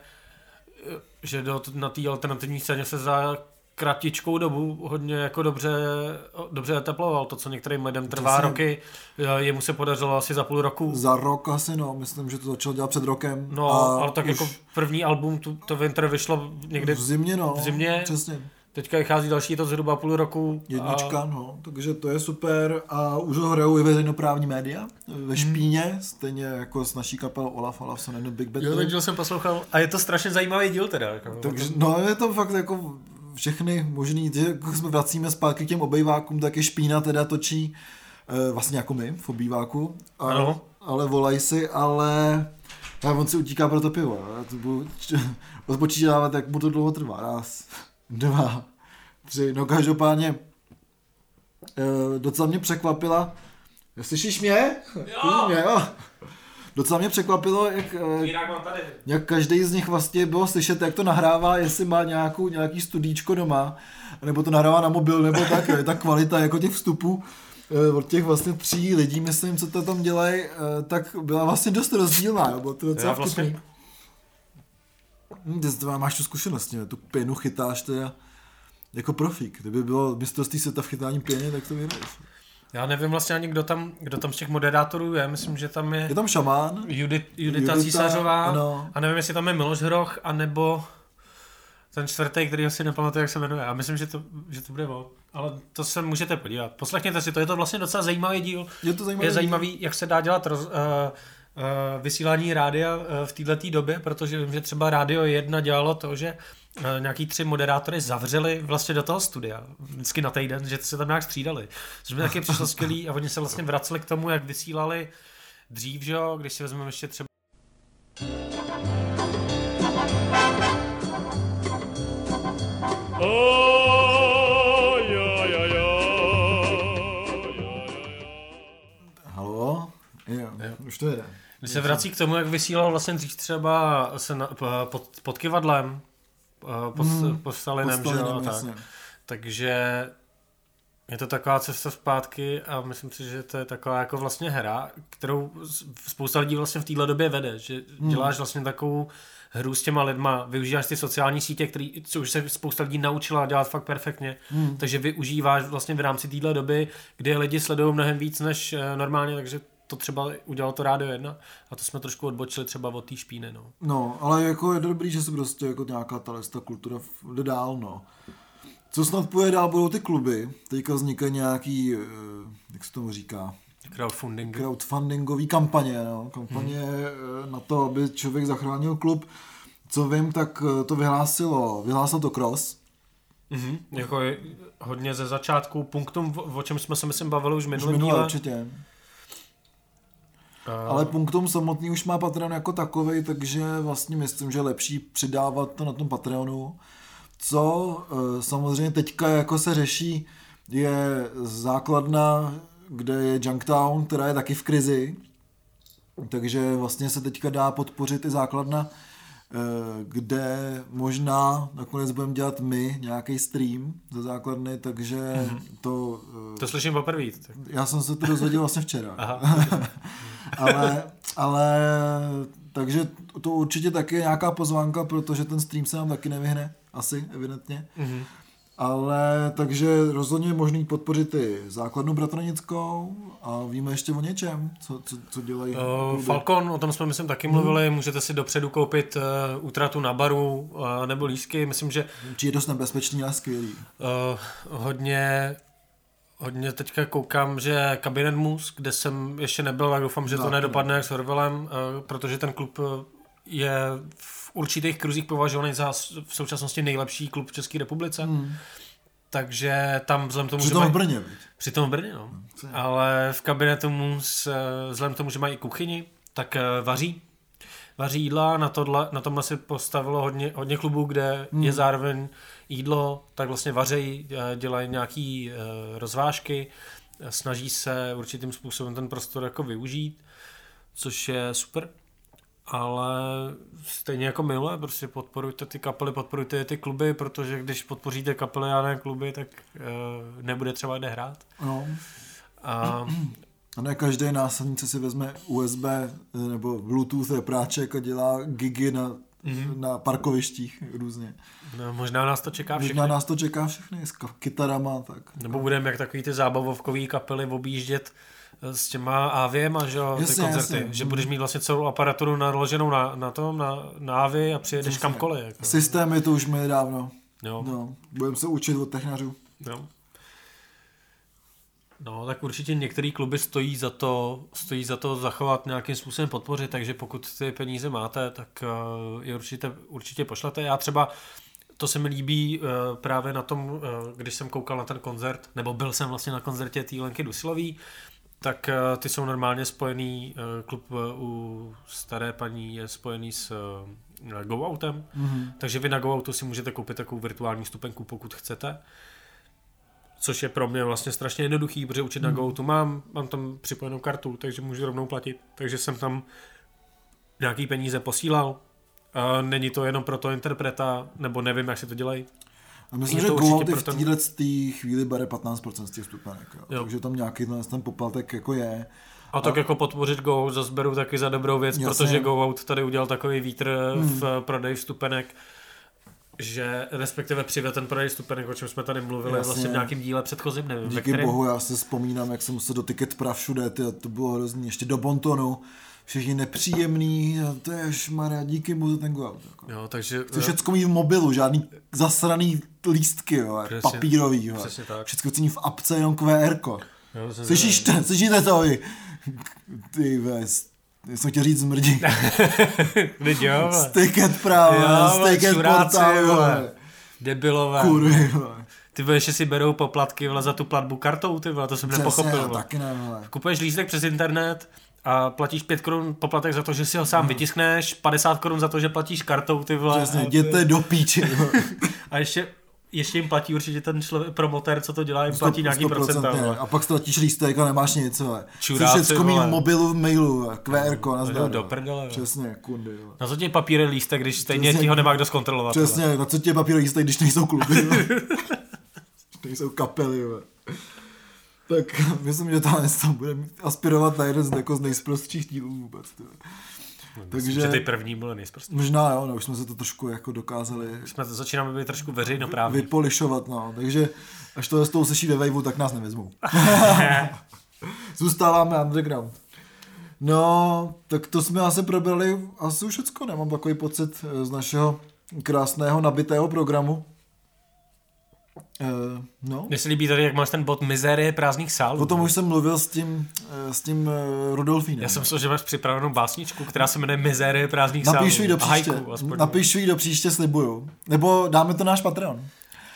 C: že do, na té alternativní scéně se za kratičkou dobu hodně jako dobře, dobře eteploval. To, co některým lidem trvá Přesně. roky, jemu se podařilo asi za půl roku.
B: Za rok asi, no. Myslím, že to začal dělat před rokem.
C: No, ale tak už... jako první album, to, to Winter vyšlo někdy
B: v zimě, no.
C: V zimě.
B: Přesně.
C: Teďka vychází další, to zhruba půl roku.
B: Jednička, a... no, takže to je super a už ho hrajou i veřejnoprávní média ve hmm. Špíně, hmm. stejně jako s naší kapelou Olaf Olafson and Big Bad.
C: Jo, ten díl jsem poslouchal a je to strašně zajímavý díl teda. Jako,
B: takže, no je to fakt jako všechny možný, jako jsme vracíme zpátky k těm obejvákům, tak je špína teda točí e, vlastně jako my v obýváku, a, ano. ale volají si, ale a on si utíká pro to pivo. Já to budu [LAUGHS] odpočítávat, jak mu to dlouho trvá. Raz, dva, tři. No každopádně e, docela mě překvapila. Slyšíš mě?
C: Jo.
B: Mě, jo docela mě překvapilo, jak,
C: eh,
B: jak každý z nich vlastně bylo slyšet, jak to nahrává, jestli má nějakou, nějaký studíčko doma, nebo to nahrává na mobil, nebo tak, ta kvalita jako těch vstupů eh, od těch vlastně tří lidí, myslím, co to tam dělají, eh, tak byla vlastně dost rozdílná, bylo to docela Já vlastně... vtipný. Hm, ty to máš tu zkušenost, ne? tu pěnu chytáš teda jako profík. Kdyby bylo mistrovství světa v chytání pěny, tak to vyhraješ.
C: Já nevím vlastně ani, kdo tam, kdo tam z těch moderátorů je. Myslím, že tam je,
B: Je tam šamán,
C: Judit, Judita,
B: Judita,
C: Císařová
B: ano.
C: a nevím, jestli tam je Miloš Hroch, anebo ten čtvrtý, který si nepamatuju, jak se jmenuje. A myslím, že to, že to bude on. Ale to se můžete podívat. Poslechněte si to, je to vlastně docela zajímavý díl.
B: je to zajímavé.
C: Je zajímavý, jak se dá dělat roz, uh, uh, vysílání rádia uh, v této době, protože vím, že třeba Rádio 1 dělalo to, že nějaký tři moderátory zavřeli vlastně do toho studia, vždycky na týden, že se tam nějak střídali. Což mi taky přišlo skvělý a oni se vlastně vraceli k tomu, jak vysílali dřív, že jo, když si vezmeme ještě třeba
B: Halo? Jo,
C: Jo.
B: už to jede.
C: Když se vrací k tomu, jak vysílal vlastně dřív třeba se na, pod, pod kivadlem, eh, pod,
B: Mhm.
C: pod Stalinem, že jo,
B: Postalinem,
C: a tak. Takže je to taková cesta zpátky a myslím si, že to je taková jako vlastně hra, kterou spousta lidí vlastně v téhle době vede, že
B: Hmm.
C: děláš vlastně takovou hru s těma lidma, využíváš ty sociální sítě, který, co už se spousta lidí naučila dělat fakt perfektně,
B: Hmm.
C: takže využíváš vlastně v rámci téhle doby, kdy lidi sledují mnohem víc než eh, normálně, takže to třeba udělalo to Rádio 1 a to jsme trošku odbočili třeba od té špíny, no.
B: No, ale jako je dobrý, že se prostě jako nějaká ta ta kultura jde dál, no. Co snad půjde dál, budou ty kluby. Teďka vznikají nějaký, eh, jak se tomu říká,
C: Crowdfunding.
B: crowdfundingový kampaně, no. Kampaně hmm. na to, aby člověk zachránil klub. Co vím, tak eh, to vyhlásilo, vyhlásil to Cross,
C: Mhm. Jako je hodně ze začátku punktum, o čem jsme se myslím bavili už minulý díle.
B: určitě.
C: A-
B: Ale Punktum samotný už má Patreon jako takový, takže vlastně myslím, že je lepší přidávat to na tom Patreonu. Co eh, samozřejmě teďka jako se řeší, je základna, kde je Junktown, která je taky v krizi. Takže vlastně se teďka dá podpořit i základna, eh, kde možná nakonec budeme dělat my nějaký stream ze základny, takže mm-hmm. to... eh,
C: To slyším poprvé. Tak.
B: Já jsem se to dozvěděl vlastně včera.
C: Aha. [LAUGHS]
B: ale, ale takže to určitě taky je nějaká pozvánka, protože ten stream se nám taky nevyhne, asi, evidentně.
C: Mhm.
B: Ale takže rozhodně je možný podpořit i základnu bratranickou a víme ještě o něčem, co, co, co dělají.
C: Uh. Falcon, o tom jsme myslím taky mluvili, můžete si dopředu koupit uh, útratu na baru uh, nebo lísky, myslím, že
B: Či je dost nebezpečný a skvělý.
C: uh, hodně Hodně teďka koukám, že Kabinet Mus, kde jsem ještě nebyl, tak doufám, že to nedopadne jak s Orvelem, uh, protože ten klub je v určitých kruzích považovaný za v současnosti nejlepší klub v České republice.
B: Hmm.
C: Takže tam vzhledem tomu, že
B: Přitom
C: mají-
B: v Brně?
C: Přitom v Brně, no.
B: je?
C: Ale v kabinetu mu s, vzhledem k tomu, že mají i kuchyni, tak eh, vaří. Vaří jídla, na, tohle, na tomhle si postavilo hodně, hodně klubů, kde hmm. je zároveň jídlo, tak vlastně vařejí, eh, dělají nějaký eh, rozvážky, snaží se určitým způsobem ten prostor jako využít, což je super. Ale stejně jako minule, prostě podporujte ty kapely, podporujte ty kluby, protože když podpoříte kapely a ne kluby, tak uh, nebude třeba kde hrát.
B: No.
C: A
B: A ne každý následnice si vezme USB nebo Bluetooth repráček a dělá gigy na, mm-hmm. na parkovištích různě.
C: no, možná nás to čeká všechny.
B: Možná nás to čeká všechny s kytarama, tak.
C: Nebo budeme jak takový ty zábavovkový kapely objíždět s těma AVM, že jo, ty
B: Jasně,
C: koncerty.
B: jasně.
C: Že budeš mít vlastně celou aparaturu naloženou na, na tom, na, na AVI a přijedeš
B: Přesně.
C: kamkoliv. Jako.
B: Systémy to už měli dávno.
C: Jo,
B: No, budeme se učit od technařů.
C: jo. No, tak určitě některé kluby stojí za to, stojí za to zachovat nějakým způsobem podpořit, takže pokud ty peníze máte, tak uh, je určitě, určitě pošlete. Já třeba, to se mi líbí uh, právě na tom, uh, když jsem koukal na ten koncert, nebo byl jsem vlastně na koncertě té Lenky Dusilový, tak uh, ty jsou normálně spojený, uh, klub uh, u staré paní je spojený s GoOutem,
B: Mm-hmm.
C: takže vy na GoOutu si můžete koupit takovou virtuální vstupenku, pokud chcete. Což je pro mě vlastně strašně jednoduchý, protože určitě na GoOutu mám, mám tam připojenou kartu, takže můžu rovnou platit. Takže jsem tam nějaký peníze posílal. Není to jenom pro toho interpreta, nebo nevím, jak si to dělají.
B: A myslím, že
C: to určitě
B: GoOut i
C: pro
B: v téhle chvíli bere 15% z těch vstupenek. Jo.
C: Jo.
B: Takže tam nějaký ten, poplatek jako je.
C: A tak jako podpořit GoOut zase beru taky za dobrou věc,
B: Jasně.
C: protože GoOut tady udělal takový vítr v prodeji vstupenek. že respektive přivede ten prodej stupenek, o čem jsme tady mluvili
B: Jasně.
C: vlastně v nějakém díle předchozím, nevím, ve
B: Díky
C: kterém,
B: bohu, já se vzpomínám, jak jsem se dotyket prav všude, ty, to bylo hrozný, ještě do Bontonu, všichni nepříjemný, a to je šmarja, díky mu za ten go jako.
C: Jo, takže
B: Chci všecko mít v mobilu, žádný zasraný lístky, jo,
C: Přesně,
B: papírový, jo.
C: přesně tak.
B: Všechno mít v apce jenom QR. -ko.
C: Jo,
B: to, slyšíte to vy? Ty ves, já jsem chtěl říct zmrdí. [LAUGHS]
C: Teď jo, vole,
B: sticket
C: čuráci,
B: portál,
C: vole. Debilové.
B: Kurvy, vole.
C: Ty vole, ještě si berou poplatky vole, za tu platbu kartou, ty vole, to jsem nepochopil.
B: Přesně,
C: Vole.
B: taky ne, vole.
C: Kupuješ lístek přes internet a platíš 5 korun poplatek za to, že si ho sám vytiskneš, 50 korun za to, že platíš kartou, ty vole.
B: Přesně, jděte do píči. [LAUGHS]
C: a ještě, ještě jim platí určitě ten člověk, promotér, co to dělá, jim platí nějaký procenta. vole.
B: A pak ztratíš lístek a nemáš nic. Chci
C: Čuráci, vole.
B: v mobilu, v mailu. QR, na
C: jdou
B: zdar,
C: do prdele.
B: Přesně, kundy.
C: Na co ti papíry lístek, když stejně ti ho nemá kdo zkontrolovat.
B: Přesně, na co tě papírový lístek, když nejsou kluby. [LAUGHS] Když nejsou kapely, vole. Tak [LAUGHS] myslím, že tohle to bude aspirovat na jeden z, jako z nejsprostších dílů vůbec. Tyhle.
C: Myslím, že ty první byly nejsprostší.
B: Možná jo, no, už jsme se to trošku jako dokázali
C: Jsme začínáme být trošku veřejnoprávní.
B: vypolišovat, no. Takže až to s tou seší ve Waveu, tak nás nevezmou. [LAUGHS] Zůstáváme underground. No, tak to jsme asi probrali asi už všecko, nemám takový pocit eh, z našeho krásného nabitého programu. Eh, no,
C: Mně se líbí tady, jak máš ten bod mizérie prázdných sálů.
B: o tom už jsem mluvil s tím, eh, s tím eh, Rudolfínem.
C: Já jsem myslel, že máš připravenou básničku, která se jmenuje Mizérie prázdných sálů.
B: Napíšu ji do příště,
C: haiku, aspoň.
B: napíšu ji do příště, slibuju. Nebo dáme to náš Patreon.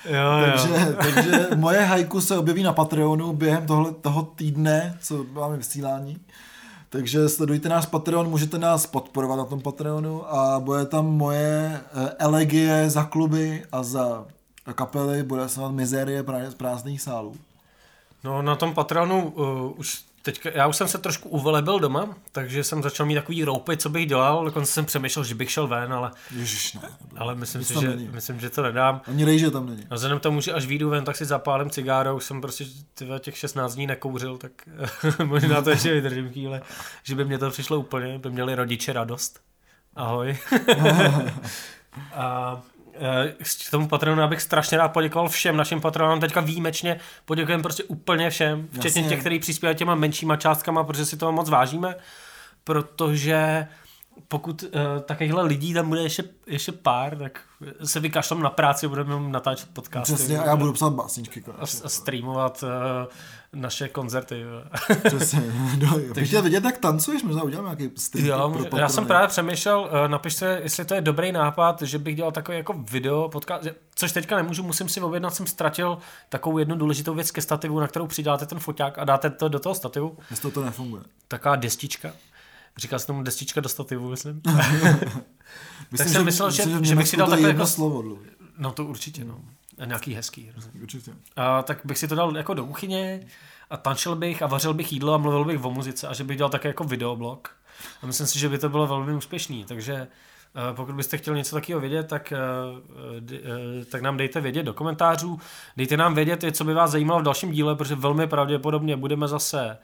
C: Jo, jo.
B: Takže, takže moje hajku se objeví na Patreonu během tohle, toho týdne, co máme vysílání. Takže sledujte náš Patreon, můžete nás podporovat na tom Patreonu a bude tam moje elegie za kluby a za kapely, bude se jmenovat Mizérie prá- prázdných sálů.
C: No na tom Patreonu uh, už teďka, já už jsem se trošku uvelebil doma, takže jsem začal mít takový roupy, co bych dělal, dokonce jsem přemýšlel, že bych šel ven, ale,
B: Ježiš, ne.
C: ale myslím, si, že,
B: není.
C: myslím, že to nedám.
B: Ani rejže tam není.
C: A vzhledem tomu, že až výjdu ven, tak si zapálím cigáro, už jsem prostě tyhle, těch 16 dní nekouřil, tak [LAUGHS] možná to ještě vydržím chvíli, že by mě to přišlo úplně, by měli rodiče radost. Ahoj. [LAUGHS] A k tomu patronu já bych strašně rád poděkoval všem našim patronům, teďka výjimečně poděkujeme prostě úplně všem, včetně
B: Jasně.
C: těch, kteří přispívají těma menšíma částkama, protože si toho moc vážíme, protože pokud uh, takovýchhle lidí tam bude ještě, ještě pár, tak se vykašlem na práci, budeme natáčet podcasty
B: Přesně, a já budu psát básničky.
C: a,
B: konečně.
C: a streamovat uh, naše koncerty.
B: Přesně. No, bych [LAUGHS] chtěl vidět, jak tancuješ, možná uděláme nějaký stream.
C: Jo,
B: pro
C: já jsem právě přemýšlel, eh, napište, jestli to je dobrý nápad, že bych dělal takový jako video, podcast, což teďka nemůžu, musím si objednat, jsem ztratil takovou jednu důležitou věc ke stativu, na kterou přidáte ten foťák a dáte to do toho stativu.
B: Jestli to nefunguje.
C: Taková destička. Říkal jsem tomu destička do stativu, myslím. [LAUGHS]
B: Myslím, [LAUGHS]
C: jsem myslel, že-
B: v
C: že bych si dal takové jako-
B: slovo.
C: No to určitě, no. A nějaký hezký.
B: Určitě.
C: A, tak bych si to dal jako do kuchyně a tančil bych a vařil bych jídlo a mluvil bych o muzice a že bych dělal také jako videoblog. A myslím si, že by to bylo velmi úspěšný, takže eh, pokud byste chtěli něco takového vědět, tak, eh, eh, tak nám dejte vědět do komentářů. Dejte nám vědět, co by vás zajímalo v dalším díle, protože velmi pravděpodobně budeme zase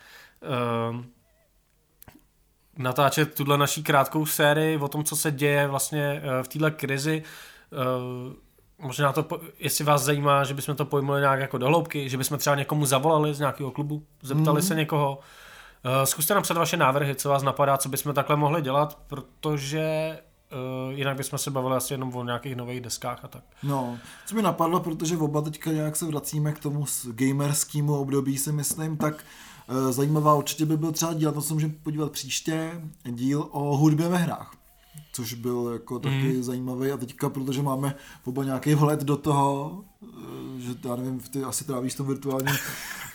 C: natáčet tuhle naší krátkou sérii o tom, co se děje vlastně eh, v téhle krizi. Eh, Možná to, jestli vás zajímá, že bychom to pojmuli nějak jako do hloubky, že bychom třeba někomu zavolali z nějakého klubu, zeptali se někoho. Eh, Zkuste napsat vaše návrhy, co vás napadá, co bychom takhle mohli dělat, protože jinak bychom se bavili asi jenom o nějakých nových deskách a tak.
B: No, co mi napadlo, protože oba teďka nějak se vracíme k tomu gamerskému období, si myslím, tak zajímavá určitě by byl třeba díl, to se můžeme podívat příště, díl o hudbě ve hrách. Což byl jako taky mm. zajímavý a teďka, protože máme oba nějaký vhled do toho, eh, že já nevím, ty asi trávíš v tom virtuálním,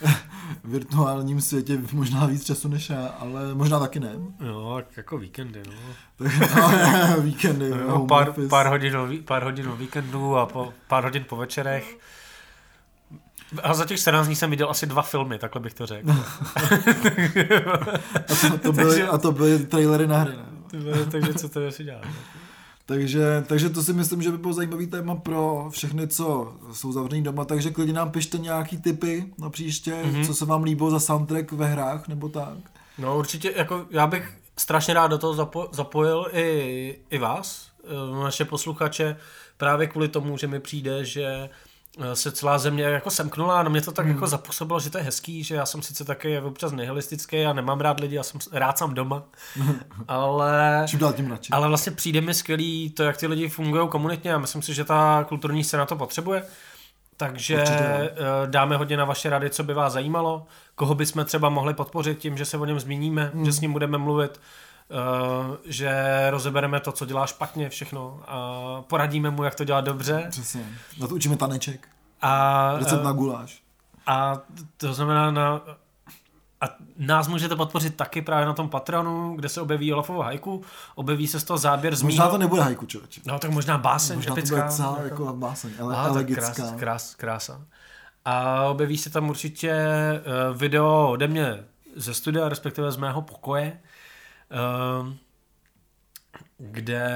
B: [LAUGHS] virtuálním světě možná víc času než já, ale možná taky ne.
C: No, jako víkendy, no. [LAUGHS]
B: Tak, no, víkendy,
C: no
B: home
C: pár, pár, hodin, pár hodin o víkendu a po, pár hodin po večerech. A za těch 14 dní jsem viděl asi dva filmy, takhle bych to řekl.
B: A to, to, byly,
C: Takže-
B: a to byly trailery na hry, ne?
C: Takže co to asi dělá?
B: Takže, takže to si myslím, že by bylo zajímavý téma pro všechny, co jsou zavření doma, takže klidně nám pište nějaký tipy na příště,
C: Mhm.
B: mm-hmm. co se vám líbilo za soundtrack ve hrách nebo tak.
C: No určitě, jako já bych strašně rád do toho zapo- zapojil i, i vás, eh, naše posluchače právě kvůli tomu, že mi přijde, že eh, se celá země jako semknula a na mě to tak hmm. jako zapůsobilo, že to je hezký, že já jsem sice taky občas nihilistický a nemám rád lidi, já jsem rád sám doma, [LAUGHS] ale,
B: Čím dál tím radši.
C: ale vlastně přijde mi skvělý to, jak ty lidi fungují komunitně a myslím si, že ta kulturní scéna to potřebuje. Takže
B: Určitě,
C: eh, dáme hodně na vaše rady, co by vás zajímalo, koho bychom třeba mohli podpořit tím, že se o něm zmíníme,
B: Hmm.
C: že s ním budeme mluvit, eh, že rozebereme to, co dělá špatně, všechno a poradíme mu, jak to dělat dobře.
B: Přesně. Na to učíme taneček.
C: A,
B: Recept
C: eh,
B: na guláš.
C: a to znamená na... A nás můžete podpořit taky právě na tom Patronu, kde se objeví Olafovo hajku, objeví se z toho záběr z
B: Možná
C: mýho-
B: to nebude hajku, člověče.
C: No tak možná báseň,
B: Možná to
C: epická.
B: bude celá jako báseň, ale
C: Aha, tak
B: elegická.
C: krás, krás, krása. A objeví se tam určitě uh, video ode mě ze studia, respektive z mého pokoje, kde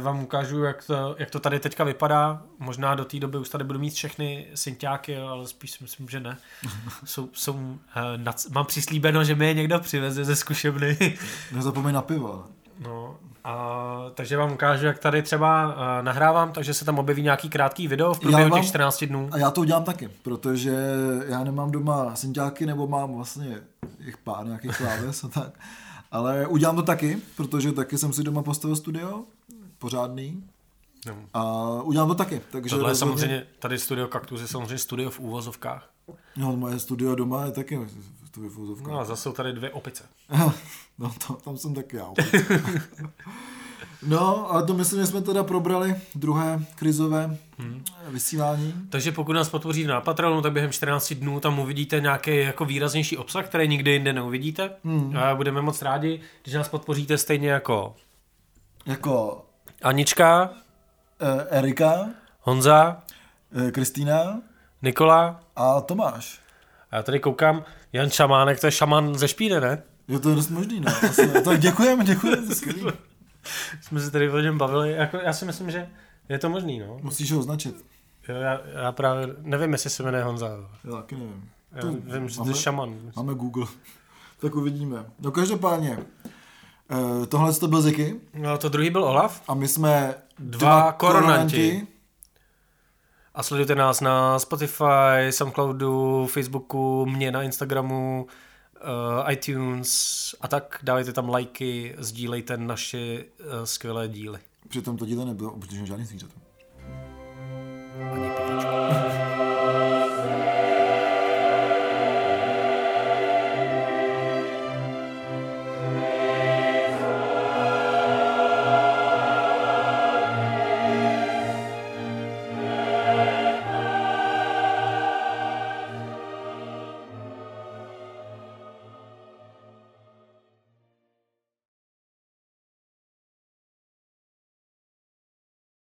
C: vám ukážu, jak to, jak to tady teďka vypadá. Možná do té doby už tady budu mít všechny synťáky, ale spíš si myslím, že ne. [LAUGHS] Jsou, jsou, uh, nad, mám přislíbeno, že mi je někdo přiveze ze zkušebny. [LAUGHS]
B: Nezapomeň na pivo.
C: No, a, takže vám ukážu, jak tady třeba uh, nahrávám, takže se tam objeví nějaký krátký video v průběhu
B: mám-
C: těch 14 dnů.
B: A já to udělám taky, protože já nemám doma synťáky, nebo mám vlastně jich pár nějakých kláves a tak. Ale udělám to taky, protože taky jsem si doma postavil studio, pořádný. A udělám to taky. Takže
C: Tohle je
B: rozhodně-
C: samozřejmě, tady studio Kaktus je samozřejmě studio v úvozovkách.
B: No, moje studio doma je taky studio v úzovkách.
C: No a zase jsou tady dvě opice. [LAUGHS]
B: No, to, tam jsem taky já. [LAUGHS] No, ale to myslím, že jsme teda probrali druhé krizové
C: Hmm.
B: vysílání.
C: Takže pokud nás podpoříte na Patronu, tak během 14 dnů tam uvidíte nějaký jako výraznější obsah, který nikdy jinde neuvidíte.
B: Hmm.
C: A budeme moc rádi, když nás podpoříte stejně jako
B: Jako
C: Anička,
B: eh, Erika,
C: Honza,
B: eh, Kristýna
C: Nikola.
B: a Tomáš.
C: A já tady koukám, Jan Šamánek, to je šaman ze Špíne, ne?
B: Je to dost možný, no. Asi, tak děkujeme, děkujeme, to je skvělý. [LAUGHS] [LAUGHS]
C: Jsme se tady o něm bavili, jako, já si myslím, že je to možný, no.
B: Musíš ho označit.
C: Jo, já, já právě nevím, jestli se jmenuje Honza.
B: Já taky nevím.
C: Já
B: To
C: vím, že to je šaman.
B: Máme Google. [LAUGHS] Tak uvidíme. No každopádně, eh, tohle to byl Ziky
C: No to druhý byl Olaf.
B: a my jsme
C: Dva koronanti. A sledujte nás na Spotify, Soundcloudu, Facebooku, mě na Instagramu, uh, iTunes a tak. Dávejte tam lajky, sdílejte naše uh, skvělé díly.
B: Přitom to díle nebylo obtěženo žádný zvířat.
C: Ani pivíčko.